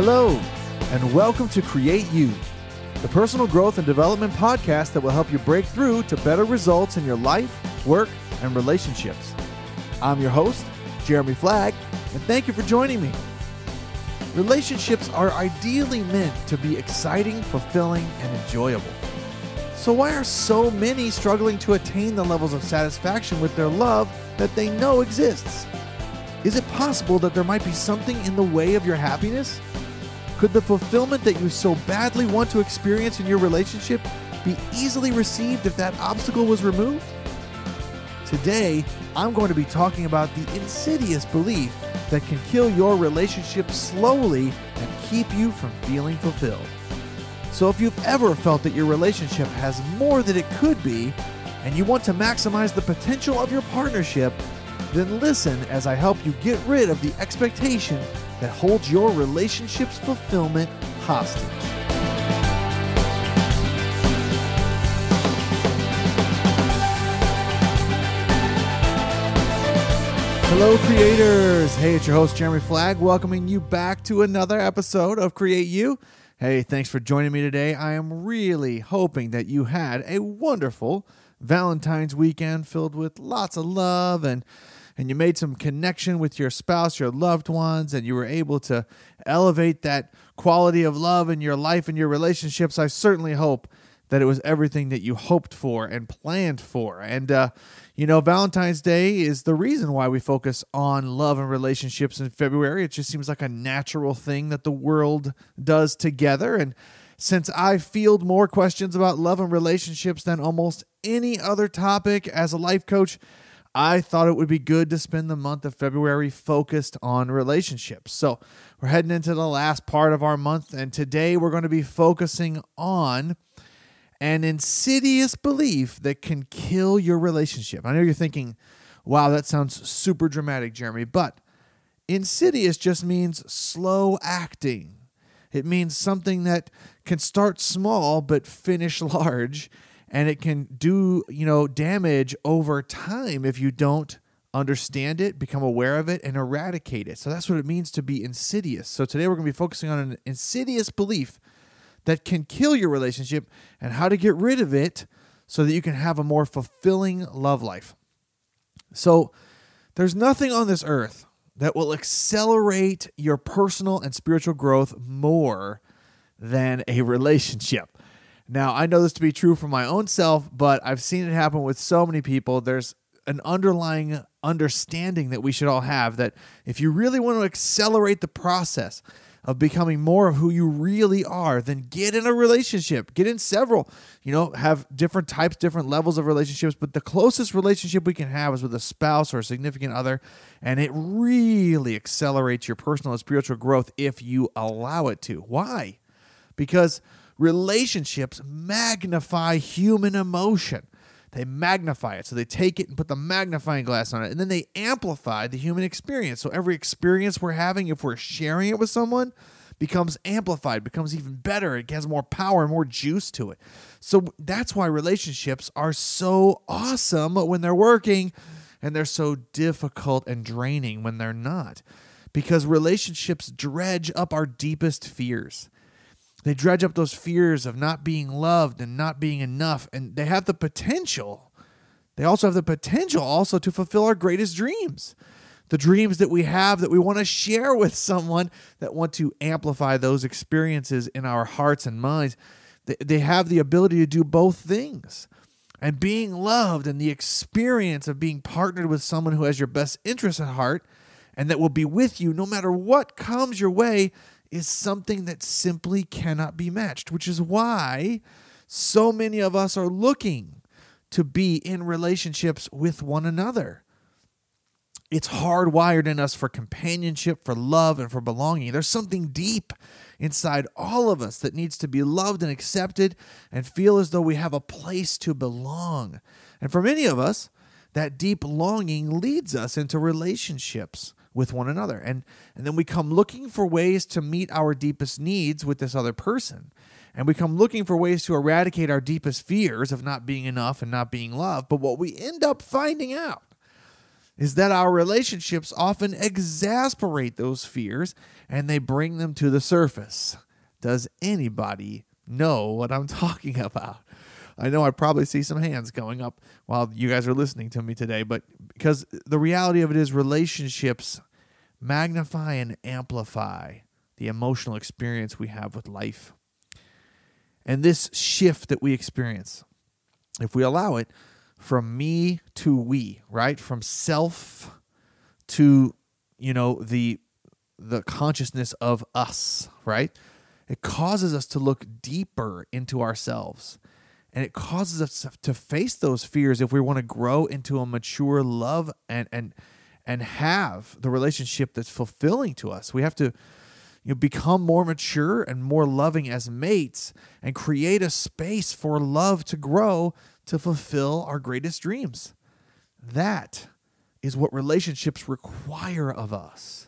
Hello, and welcome to Create You, the personal growth and development podcast that will help you break through to better results in your life, work, and relationships. I'm your host, Jeremy Flagg, and thank you for joining me. Relationships are ideally meant to be exciting, fulfilling, and enjoyable. So, why are so many struggling to attain the levels of satisfaction with their love that they know exists? Is it possible that there might be something in the way of your happiness? Could the fulfillment that you so badly want to experience in your relationship be easily received if that obstacle was removed? Today, I'm going to be talking about the insidious belief that can kill your relationship slowly and keep you from feeling fulfilled. So, if you've ever felt that your relationship has more than it could be, and you want to maximize the potential of your partnership, then listen as I help you get rid of the expectation that holds your relationship's fulfillment hostage. Hello, creators. Hey, it's your host, Jeremy Flagg, welcoming you back to another episode of Create You. Hey, thanks for joining me today. I am really hoping that you had a wonderful Valentine's weekend filled with lots of love and and you made some connection with your spouse, your loved ones, and you were able to elevate that quality of love in your life and your relationships. I certainly hope that it was everything that you hoped for and planned for. And, uh, you know, Valentine's Day is the reason why we focus on love and relationships in February. It just seems like a natural thing that the world does together. And since I field more questions about love and relationships than almost any other topic as a life coach, I thought it would be good to spend the month of February focused on relationships. So, we're heading into the last part of our month, and today we're going to be focusing on an insidious belief that can kill your relationship. I know you're thinking, wow, that sounds super dramatic, Jeremy, but insidious just means slow acting. It means something that can start small but finish large and it can do you know damage over time if you don't understand it become aware of it and eradicate it. So that's what it means to be insidious. So today we're going to be focusing on an insidious belief that can kill your relationship and how to get rid of it so that you can have a more fulfilling love life. So there's nothing on this earth that will accelerate your personal and spiritual growth more than a relationship now, I know this to be true for my own self, but I've seen it happen with so many people. There's an underlying understanding that we should all have that if you really want to accelerate the process of becoming more of who you really are, then get in a relationship. Get in several. You know, have different types, different levels of relationships, but the closest relationship we can have is with a spouse or a significant other, and it really accelerates your personal and spiritual growth if you allow it to. Why? Because relationships magnify human emotion. They magnify it. So they take it and put the magnifying glass on it. And then they amplify the human experience. So every experience we're having, if we're sharing it with someone, becomes amplified, becomes even better. It has more power more juice to it. So that's why relationships are so awesome when they're working and they're so difficult and draining when they're not. Because relationships dredge up our deepest fears. They dredge up those fears of not being loved and not being enough. And they have the potential. They also have the potential also to fulfill our greatest dreams. The dreams that we have that we want to share with someone that want to amplify those experiences in our hearts and minds. They have the ability to do both things. And being loved and the experience of being partnered with someone who has your best interests at heart and that will be with you no matter what comes your way is something that simply cannot be matched, which is why so many of us are looking to be in relationships with one another. It's hardwired in us for companionship, for love, and for belonging. There's something deep inside all of us that needs to be loved and accepted and feel as though we have a place to belong. And for many of us, that deep longing leads us into relationships with one another. And, and then we come looking for ways to meet our deepest needs with this other person. And we come looking for ways to eradicate our deepest fears of not being enough and not being loved. But what we end up finding out is that our relationships often exasperate those fears and they bring them to the surface. Does anybody know what I'm talking about? I know I probably see some hands going up while you guys are listening to me today, but because the reality of it is relationships magnify and amplify the emotional experience we have with life. And this shift that we experience, if we allow it, from me to we, right? From self to, you know, the the consciousness of us, right? It causes us to look deeper into ourselves. And it causes us to face those fears if we want to grow into a mature love and and and have the relationship that's fulfilling to us. We have to you know, become more mature and more loving as mates and create a space for love to grow to fulfill our greatest dreams. That is what relationships require of us.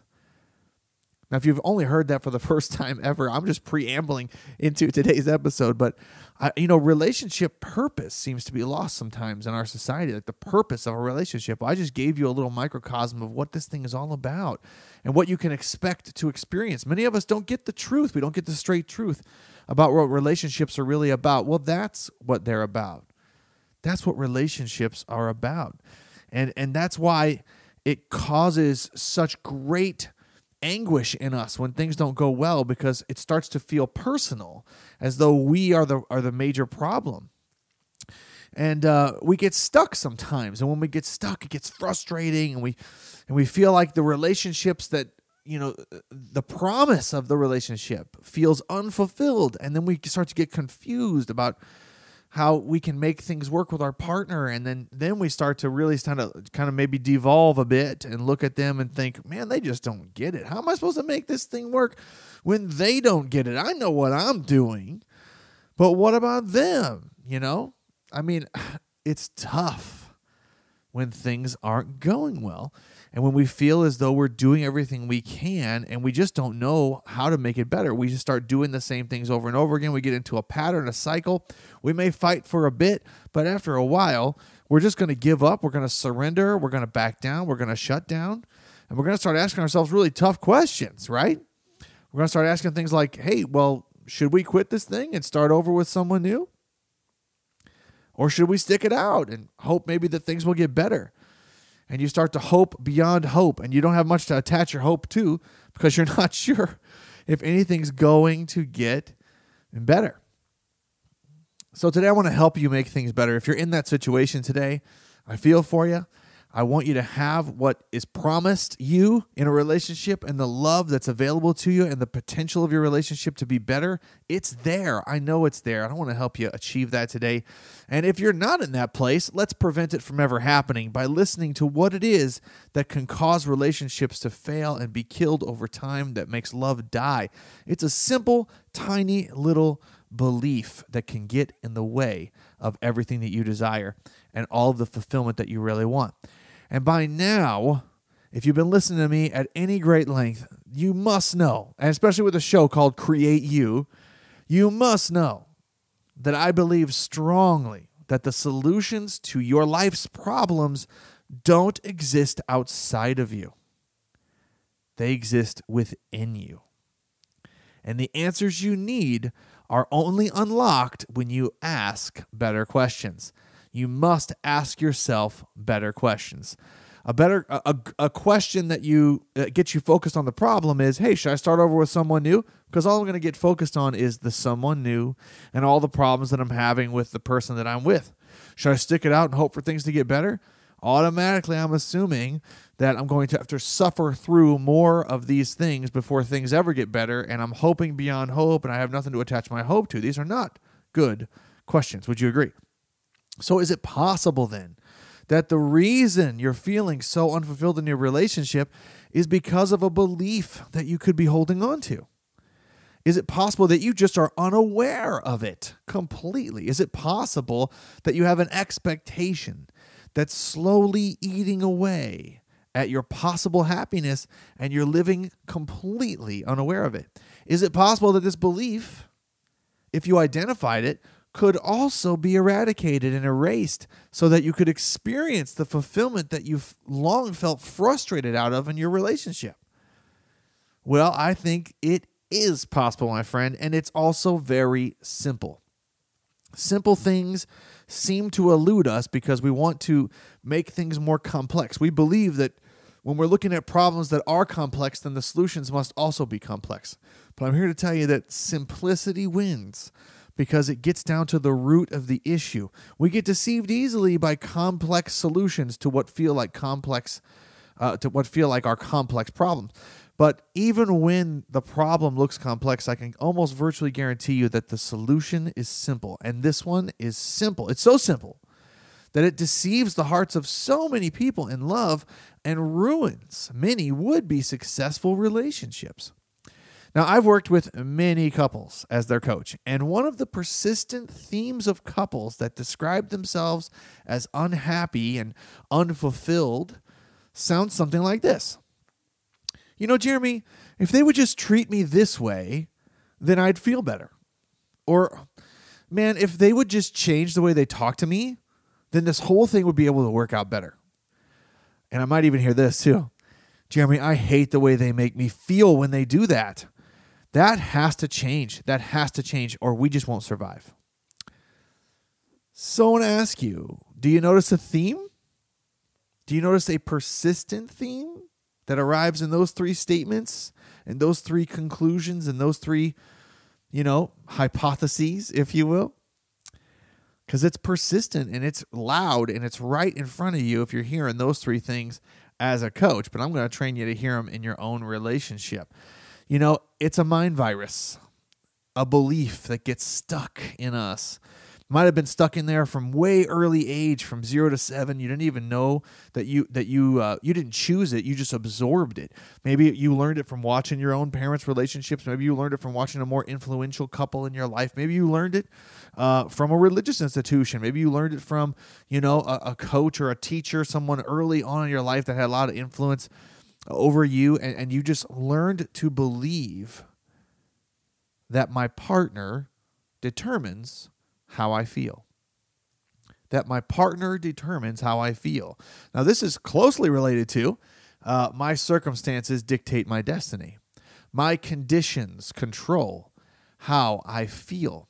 Now, if you've only heard that for the first time ever, I'm just preambling into today's episode. But, I, you know, relationship purpose seems to be lost sometimes in our society, like the purpose of a relationship. I just gave you a little microcosm of what this thing is all about and what you can expect to experience. Many of us don't get the truth, we don't get the straight truth about what relationships are really about. Well, that's what they're about. That's what relationships are about. And and that's why it causes such great anguish in us when things don't go well because it starts to feel personal as though we are the are the major problem. And uh, we get stuck sometimes and when we get stuck it gets frustrating and we and we feel like the relationships that you know the promise of the relationship feels unfulfilled and then we start to get confused about how we can make things work with our partner. And then then we start to really kind of kind of maybe devolve a bit and look at them and think man they just don't get it. How am i supposed to make this thing work when they don't get it? I know what i'm doing but what about them? You know i mean it's tough when things aren't going well and when we feel as though we're doing everything we can and we just don't know how to make it better, we just start doing the same things over and over again. We get into a pattern, a cycle. We may fight for a bit, but after a while, we're just going to give up. We're going to surrender. We're going to back down. We're going to shut down. And we're going to start asking ourselves really tough questions, right? We're going to start asking things like, hey, well, should we quit this thing and start over with someone new? Or should we stick it out and hope maybe that things will get better? And you start to hope beyond hope and you don't have much to attach your hope to because you're not sure if anything's going to get better. So today I want to help you make things better. If you're in that situation today, I feel for you. I want you to have what is promised you in a relationship and the love that's available to you and the potential of your relationship to be better. It's there. I know it's there. I want to help you achieve that today. And if you're not in that place, let's prevent it from ever happening by listening to what it is that can cause relationships to fail and be killed over time that makes love die. It's a simple, tiny little belief that can get in the way of everything that you desire and all of the fulfillment that you really want. And by now, if you've been listening to me at any great length, you must know, and especially with a show called Create You, you must know that I believe strongly that the solutions to your life's problems don't exist outside of you, they exist within you. And the answers you need are only unlocked when you ask better questions you must ask yourself better questions. A better a, a question that you uh, gets you focused on the problem is, hey, should I start over with someone new? Because all I'm going to get focused on is the someone new and all the problems that I'm having with the person that I'm with. Should I stick it out and hope for things to get better? Automatically, I'm assuming that I'm going to have to suffer through more of these things before things ever get better, and I'm hoping beyond hope, and I have nothing to attach my hope to. These are not good questions. Would you agree? So, is it possible then that the reason you're feeling so unfulfilled in your relationship is because of a belief that you could be holding on to? Is it possible that you just are unaware of it completely? Is it possible that you have an expectation that's slowly eating away at your possible happiness and you're living completely unaware of it? Is it possible that this belief, if you identified it, could also be eradicated and erased so that you could experience the fulfillment that you've long felt frustrated out of in your relationship? Well, I think it is possible, my friend, and it's also very simple. Simple things seem to elude us because we want to make things more complex. We believe that when we're looking at problems that are complex, then the solutions must also be complex. But I'm here to tell you that simplicity wins because it gets down to the root of the issue. We get deceived easily by complex solutions to what feel like complex uh, to what feel like our complex problems. But even when the problem looks complex, I can almost virtually guarantee you that the solution is simple. And this one is simple. It's so simple that it deceives the hearts of so many people in love and ruins many would be successful relationships. Now, I've worked with many couples as their coach, and one of the persistent themes of couples that describe themselves as unhappy and unfulfilled sounds something like this you know, Jeremy, if they would just treat me this way, then I'd feel better. Or, man, if they would just change the way they talk to me, then this whole thing would be able to work out better. And I might even hear this too Jeremy, I hate the way they make me feel when they do that. That has to change. That has to change, or we just won't survive. So I want to ask you do you notice a theme? Do you notice a persistent theme? that arrives in those three statements and those three conclusions and those three, you know, hypotheses, if you will. Because it's persistent and it's loud and it's right in front of you if you're hearing those three things as a coach. But I'm going to train you to hear them in your own relationship. You know, it's a mind virus, a belief that gets stuck in us. Might have been stuck in there from way early age from 0 to 7 you didn't even know that you that you uh, you didn't choose it. You just absorbed it. Maybe you learned it from watching your own parents relationships. Maybe you learned it from watching a more influential couple in your life. Maybe you learned it uh, from a religious institution. Maybe you learned it from you know a, a, coach or a teacher someone early on in your life that had a lot of influence over you and, and you just learned to believe that my partner determines how I feel. That my partner determines how I feel. Now, this is closely related to uh, my circumstances dictate my destiny. My conditions control how I feel.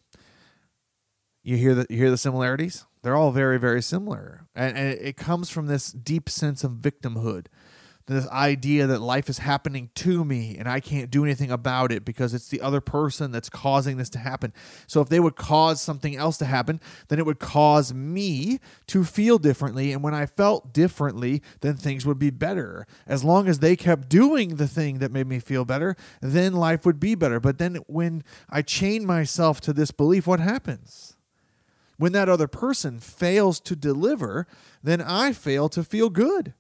You hear the you hear the similarities? They're all very very similar, and, and it comes from this deep sense of victimhood this idea that life is happening to me and I can't do anything about it because it's the other person that's causing this to happen. So if they would cause something else to happen, then it would cause me to feel differently. And when I felt differently, then things would be better. As long as they kept doing the thing that made me feel better, then life would be better. But then when I chain myself to this belief, what happens? When that other person fails to deliver, then I fail to feel good.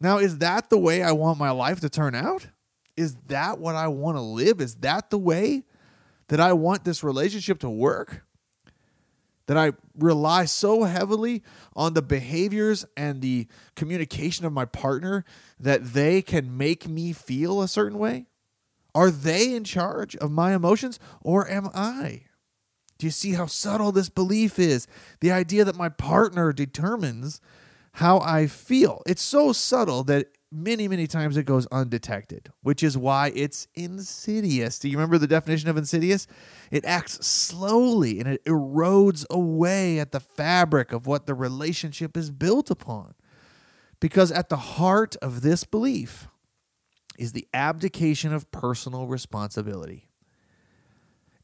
Now, is that the way I want my life to turn out? Is that what I want to live? Is that the way that I want this relationship to work? That I rely so heavily on the behaviors and the communication of my partner that they can make me feel a certain way? Are they in charge of my emotions or am I? Do you see how subtle this belief is? The idea that my partner determines how I feel. It's so subtle that many, many times it goes undetected, which is why it's insidious. Do you remember the definition of insidious? It acts slowly and it erodes away at the fabric of what the relationship is built upon. Because at the heart of this belief is the abdication of personal responsibility.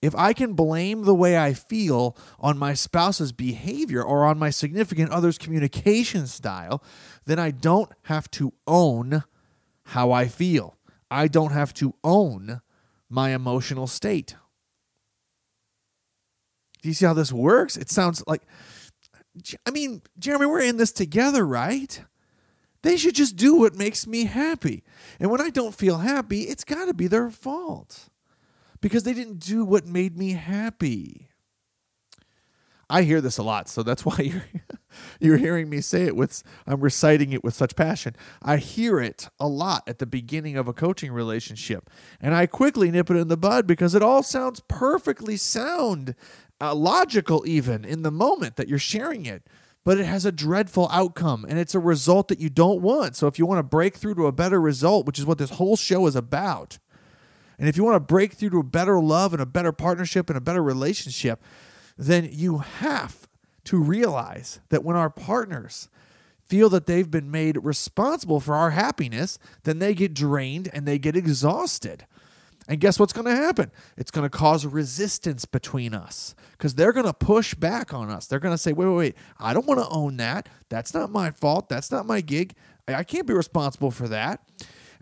If I can blame the way I feel on my spouse's behavior or on my significant other's communication style, then I don't have to own how I feel. I don't have to own my emotional state. Do you see how this works? It sounds like, I mean, Jeremy, we're in this together, right? They should just do what makes me happy. And when I don't feel happy, it's got to be their fault because they didn't do what made me happy. I hear this a lot, so that's why you're you're hearing me say it with I'm reciting it with such passion. I hear it a lot at the beginning of a coaching relationship, and I quickly nip it in the bud because it all sounds perfectly sound uh, logical even in the moment that you're sharing it, but it has a dreadful outcome and it's a result that you don't want. So if you want to break through to a better result, which is what this whole show is about, and if you want to break through to a better love and a better partnership and a better relationship, then you have to realize that when our partners feel that they've been made responsible for our happiness, then they get drained and they get exhausted. And guess what's going to happen? It's going to cause resistance between us because they're going to push back on us. They're going to say, wait, wait, wait, I don't want to own that. That's not my fault. That's not my gig. I can't be responsible for that.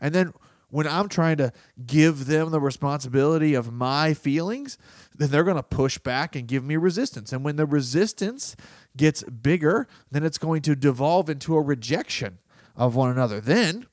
And then when I'm trying to give them the responsibility of my feelings, then they're going to push back and give me resistance. And when the resistance gets bigger, then it's going to devolve into a rejection of one another. Then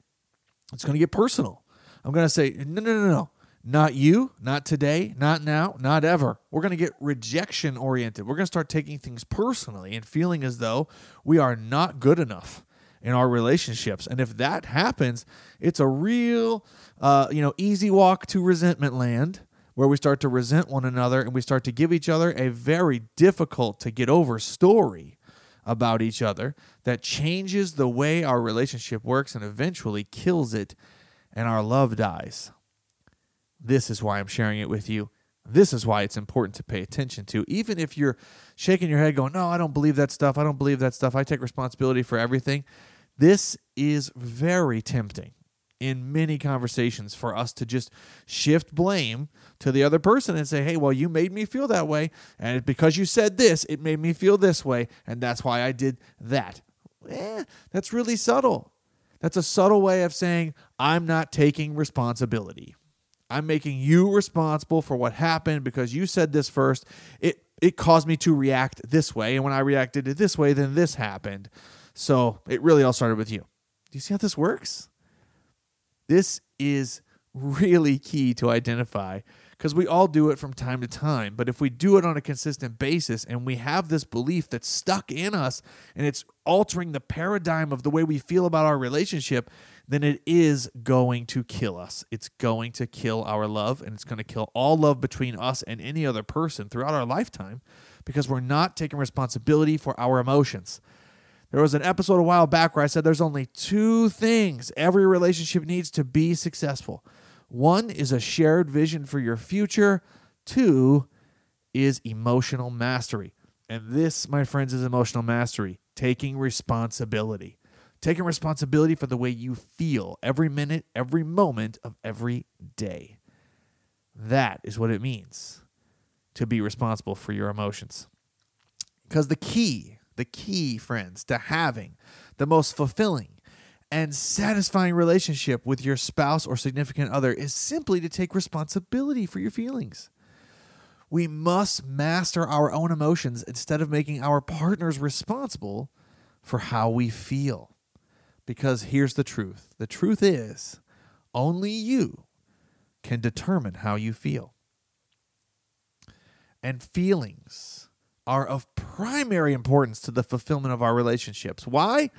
it's going to get personal. I'm going to say, no, no, no, no. Not you, not today, not now, not ever. We're going to get rejection oriented. We're going to start taking things personally and feeling as though we are not good enough in our relationships. And if that happens, it's a real, uh, you know, easy walk to resentment land where we start to resent one another and we start to give each other a very difficult to get over story about each other that changes the way our relationship works and eventually kills it and our love dies. This is why I'm sharing it with you. This is why it's important to pay attention to. Even if you're shaking your head, going, No, I don't believe that stuff. I don't believe that stuff. I take responsibility for everything. This is very tempting in many conversations for us to just shift blame to the other person and say, hey, well, you made me feel that way. And because you said this, it made me feel this way. And that's why I did that. Eh, that's really subtle. That's a subtle way of saying, I'm not taking responsibility. I'm making you responsible for what happened because you said this first. It it caused me to react this way, and when I reacted this way, then this happened. So it really all started with you. Do you see how this works? This is really key to identify because we all do it from time to time. But if we do it on a consistent basis and we have this belief that's stuck in us and it's altering the paradigm of the way we feel about our relationship, then it is going to kill us. It's going to kill our love and it's going to kill all love between us and any other person throughout our lifetime because we're not taking responsibility for our emotions. There was an episode a while back where I said there's only two things every relationship needs to be successful. One is a shared vision for your future, two is emotional mastery. And this, my friends, is emotional mastery taking responsibility. Taking responsibility for the way you feel every minute, every moment of every day. That is what it means to be responsible for your emotions. Because the key the key, friends, to having the most fulfilling and satisfying relationship with your spouse or significant other is simply to take responsibility for your feelings. We must master our own emotions instead of making our partners responsible for how we feel. Because here's the truth the truth is, only you can determine how you feel. And feelings are of primary importance to the fulfillment of our relationships. Why?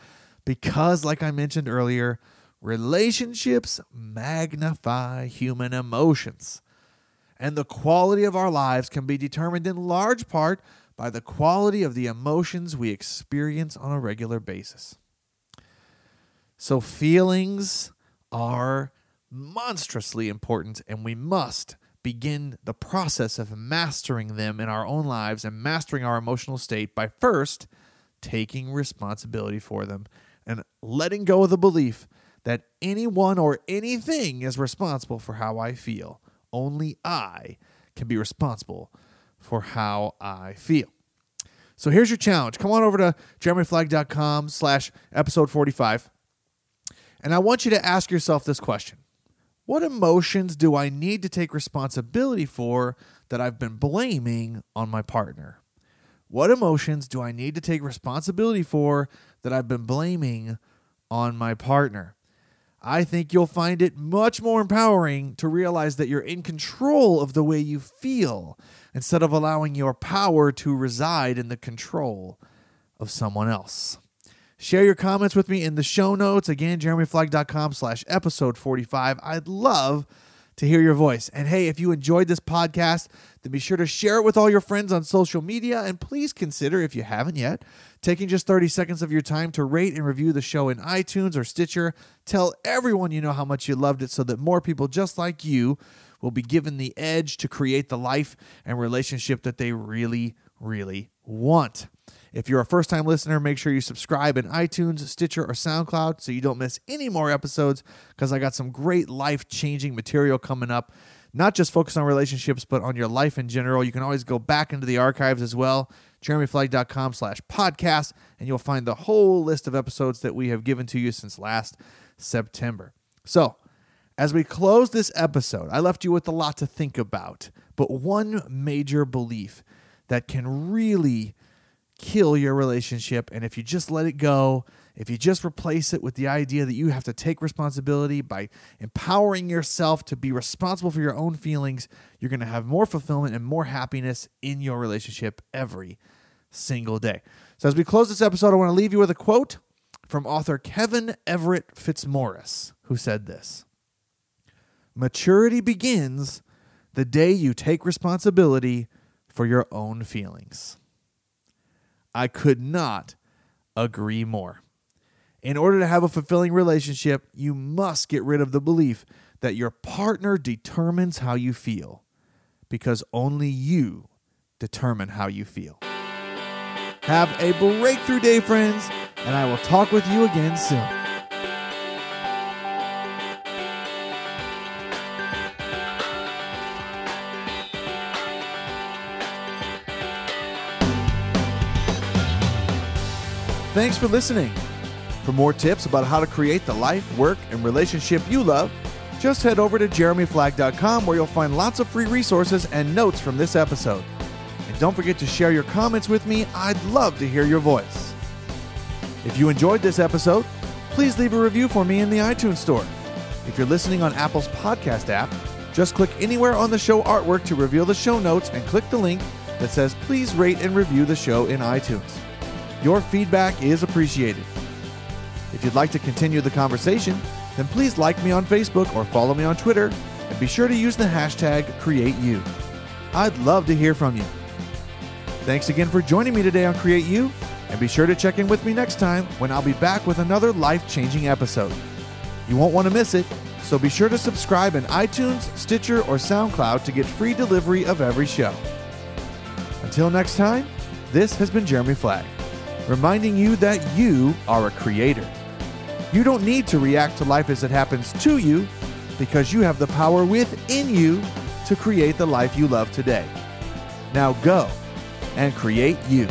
Because, like I mentioned earlier, relationships magnify human emotions. And the quality of our lives can be determined in large part by the quality of the emotions we experience on a regular basis. So, feelings are monstrously important, and we must begin the process of mastering them in our own lives and mastering our emotional state by first taking responsibility for them and letting go of the belief that anyone or anything is responsible for how I feel. Only I can be responsible for how I feel. So here's your challenge. Come on over to jeremyflagg.com slash episode 45. And I want you to ask yourself this question what emotions do I need to take responsibility for that I've been blaming on my partner? What emotions do I need to take responsibility for that I've been blaming on my partner? I think you'll find it much more empowering to realize that you're in control of the way you feel instead of allowing your power to reside in the control of someone else. Share your comments with me in the show notes. Again, jeremyflagg.com slash episode 45. I'd love to hear your voice. And hey, if you enjoyed this podcast, then be sure to share it with all your friends on social media. And please consider, if you haven't yet, taking just 30 seconds of your time to rate and review the show in iTunes or Stitcher. Tell everyone you know how much you loved it so that more people just like you will be given the edge to create the life and relationship that they really, really want. If you're a first time listener, make sure you subscribe in iTunes, Stitcher, or SoundCloud so you don't miss any more episodes because I got some great life changing material coming up. Not just focused on relationships, but on your life in general. You can always go back into the archives as well, jeremyflagg.com slash podcast, and you'll find the whole list of episodes that we have given to you since last September. So, as we close this episode, I left you with a lot to think about, but one major belief that can really kill your relationship. And if you just let it go, if you just replace it with the idea that you have to take responsibility by empowering yourself to be responsible for your own feelings, you're going to have more fulfillment and more happiness in your relationship every single day. So, as we close this episode, I want to leave you with a quote from author Kevin Everett Fitzmaurice, who said this Maturity begins the day you take responsibility for your own feelings. I could not agree more. In order to have a fulfilling relationship, you must get rid of the belief that your partner determines how you feel, because only you determine how you feel. Have a breakthrough day, friends, and I will talk with you again soon. Thanks for listening. For more tips about how to create the life, work, and relationship you love, just head over to jeremyflagg.com where you'll find lots of free resources and notes from this episode. And don't forget to share your comments with me. I'd love to hear your voice. If you enjoyed this episode, please leave a review for me in the iTunes Store. If you're listening on Apple's podcast app, just click anywhere on the show artwork to reveal the show notes and click the link that says please rate and review the show in iTunes. Your feedback is appreciated. If you'd like to continue the conversation, then please like me on Facebook or follow me on Twitter and be sure to use the hashtag CreateYou. I'd love to hear from you. Thanks again for joining me today on Create You, and be sure to check in with me next time when I'll be back with another life changing episode. You won't want to miss it, so be sure to subscribe in iTunes, Stitcher, or SoundCloud to get free delivery of every show. Until next time, this has been Jeremy Flagg reminding you that you are a creator. You don't need to react to life as it happens to you because you have the power within you to create the life you love today. Now go and create you.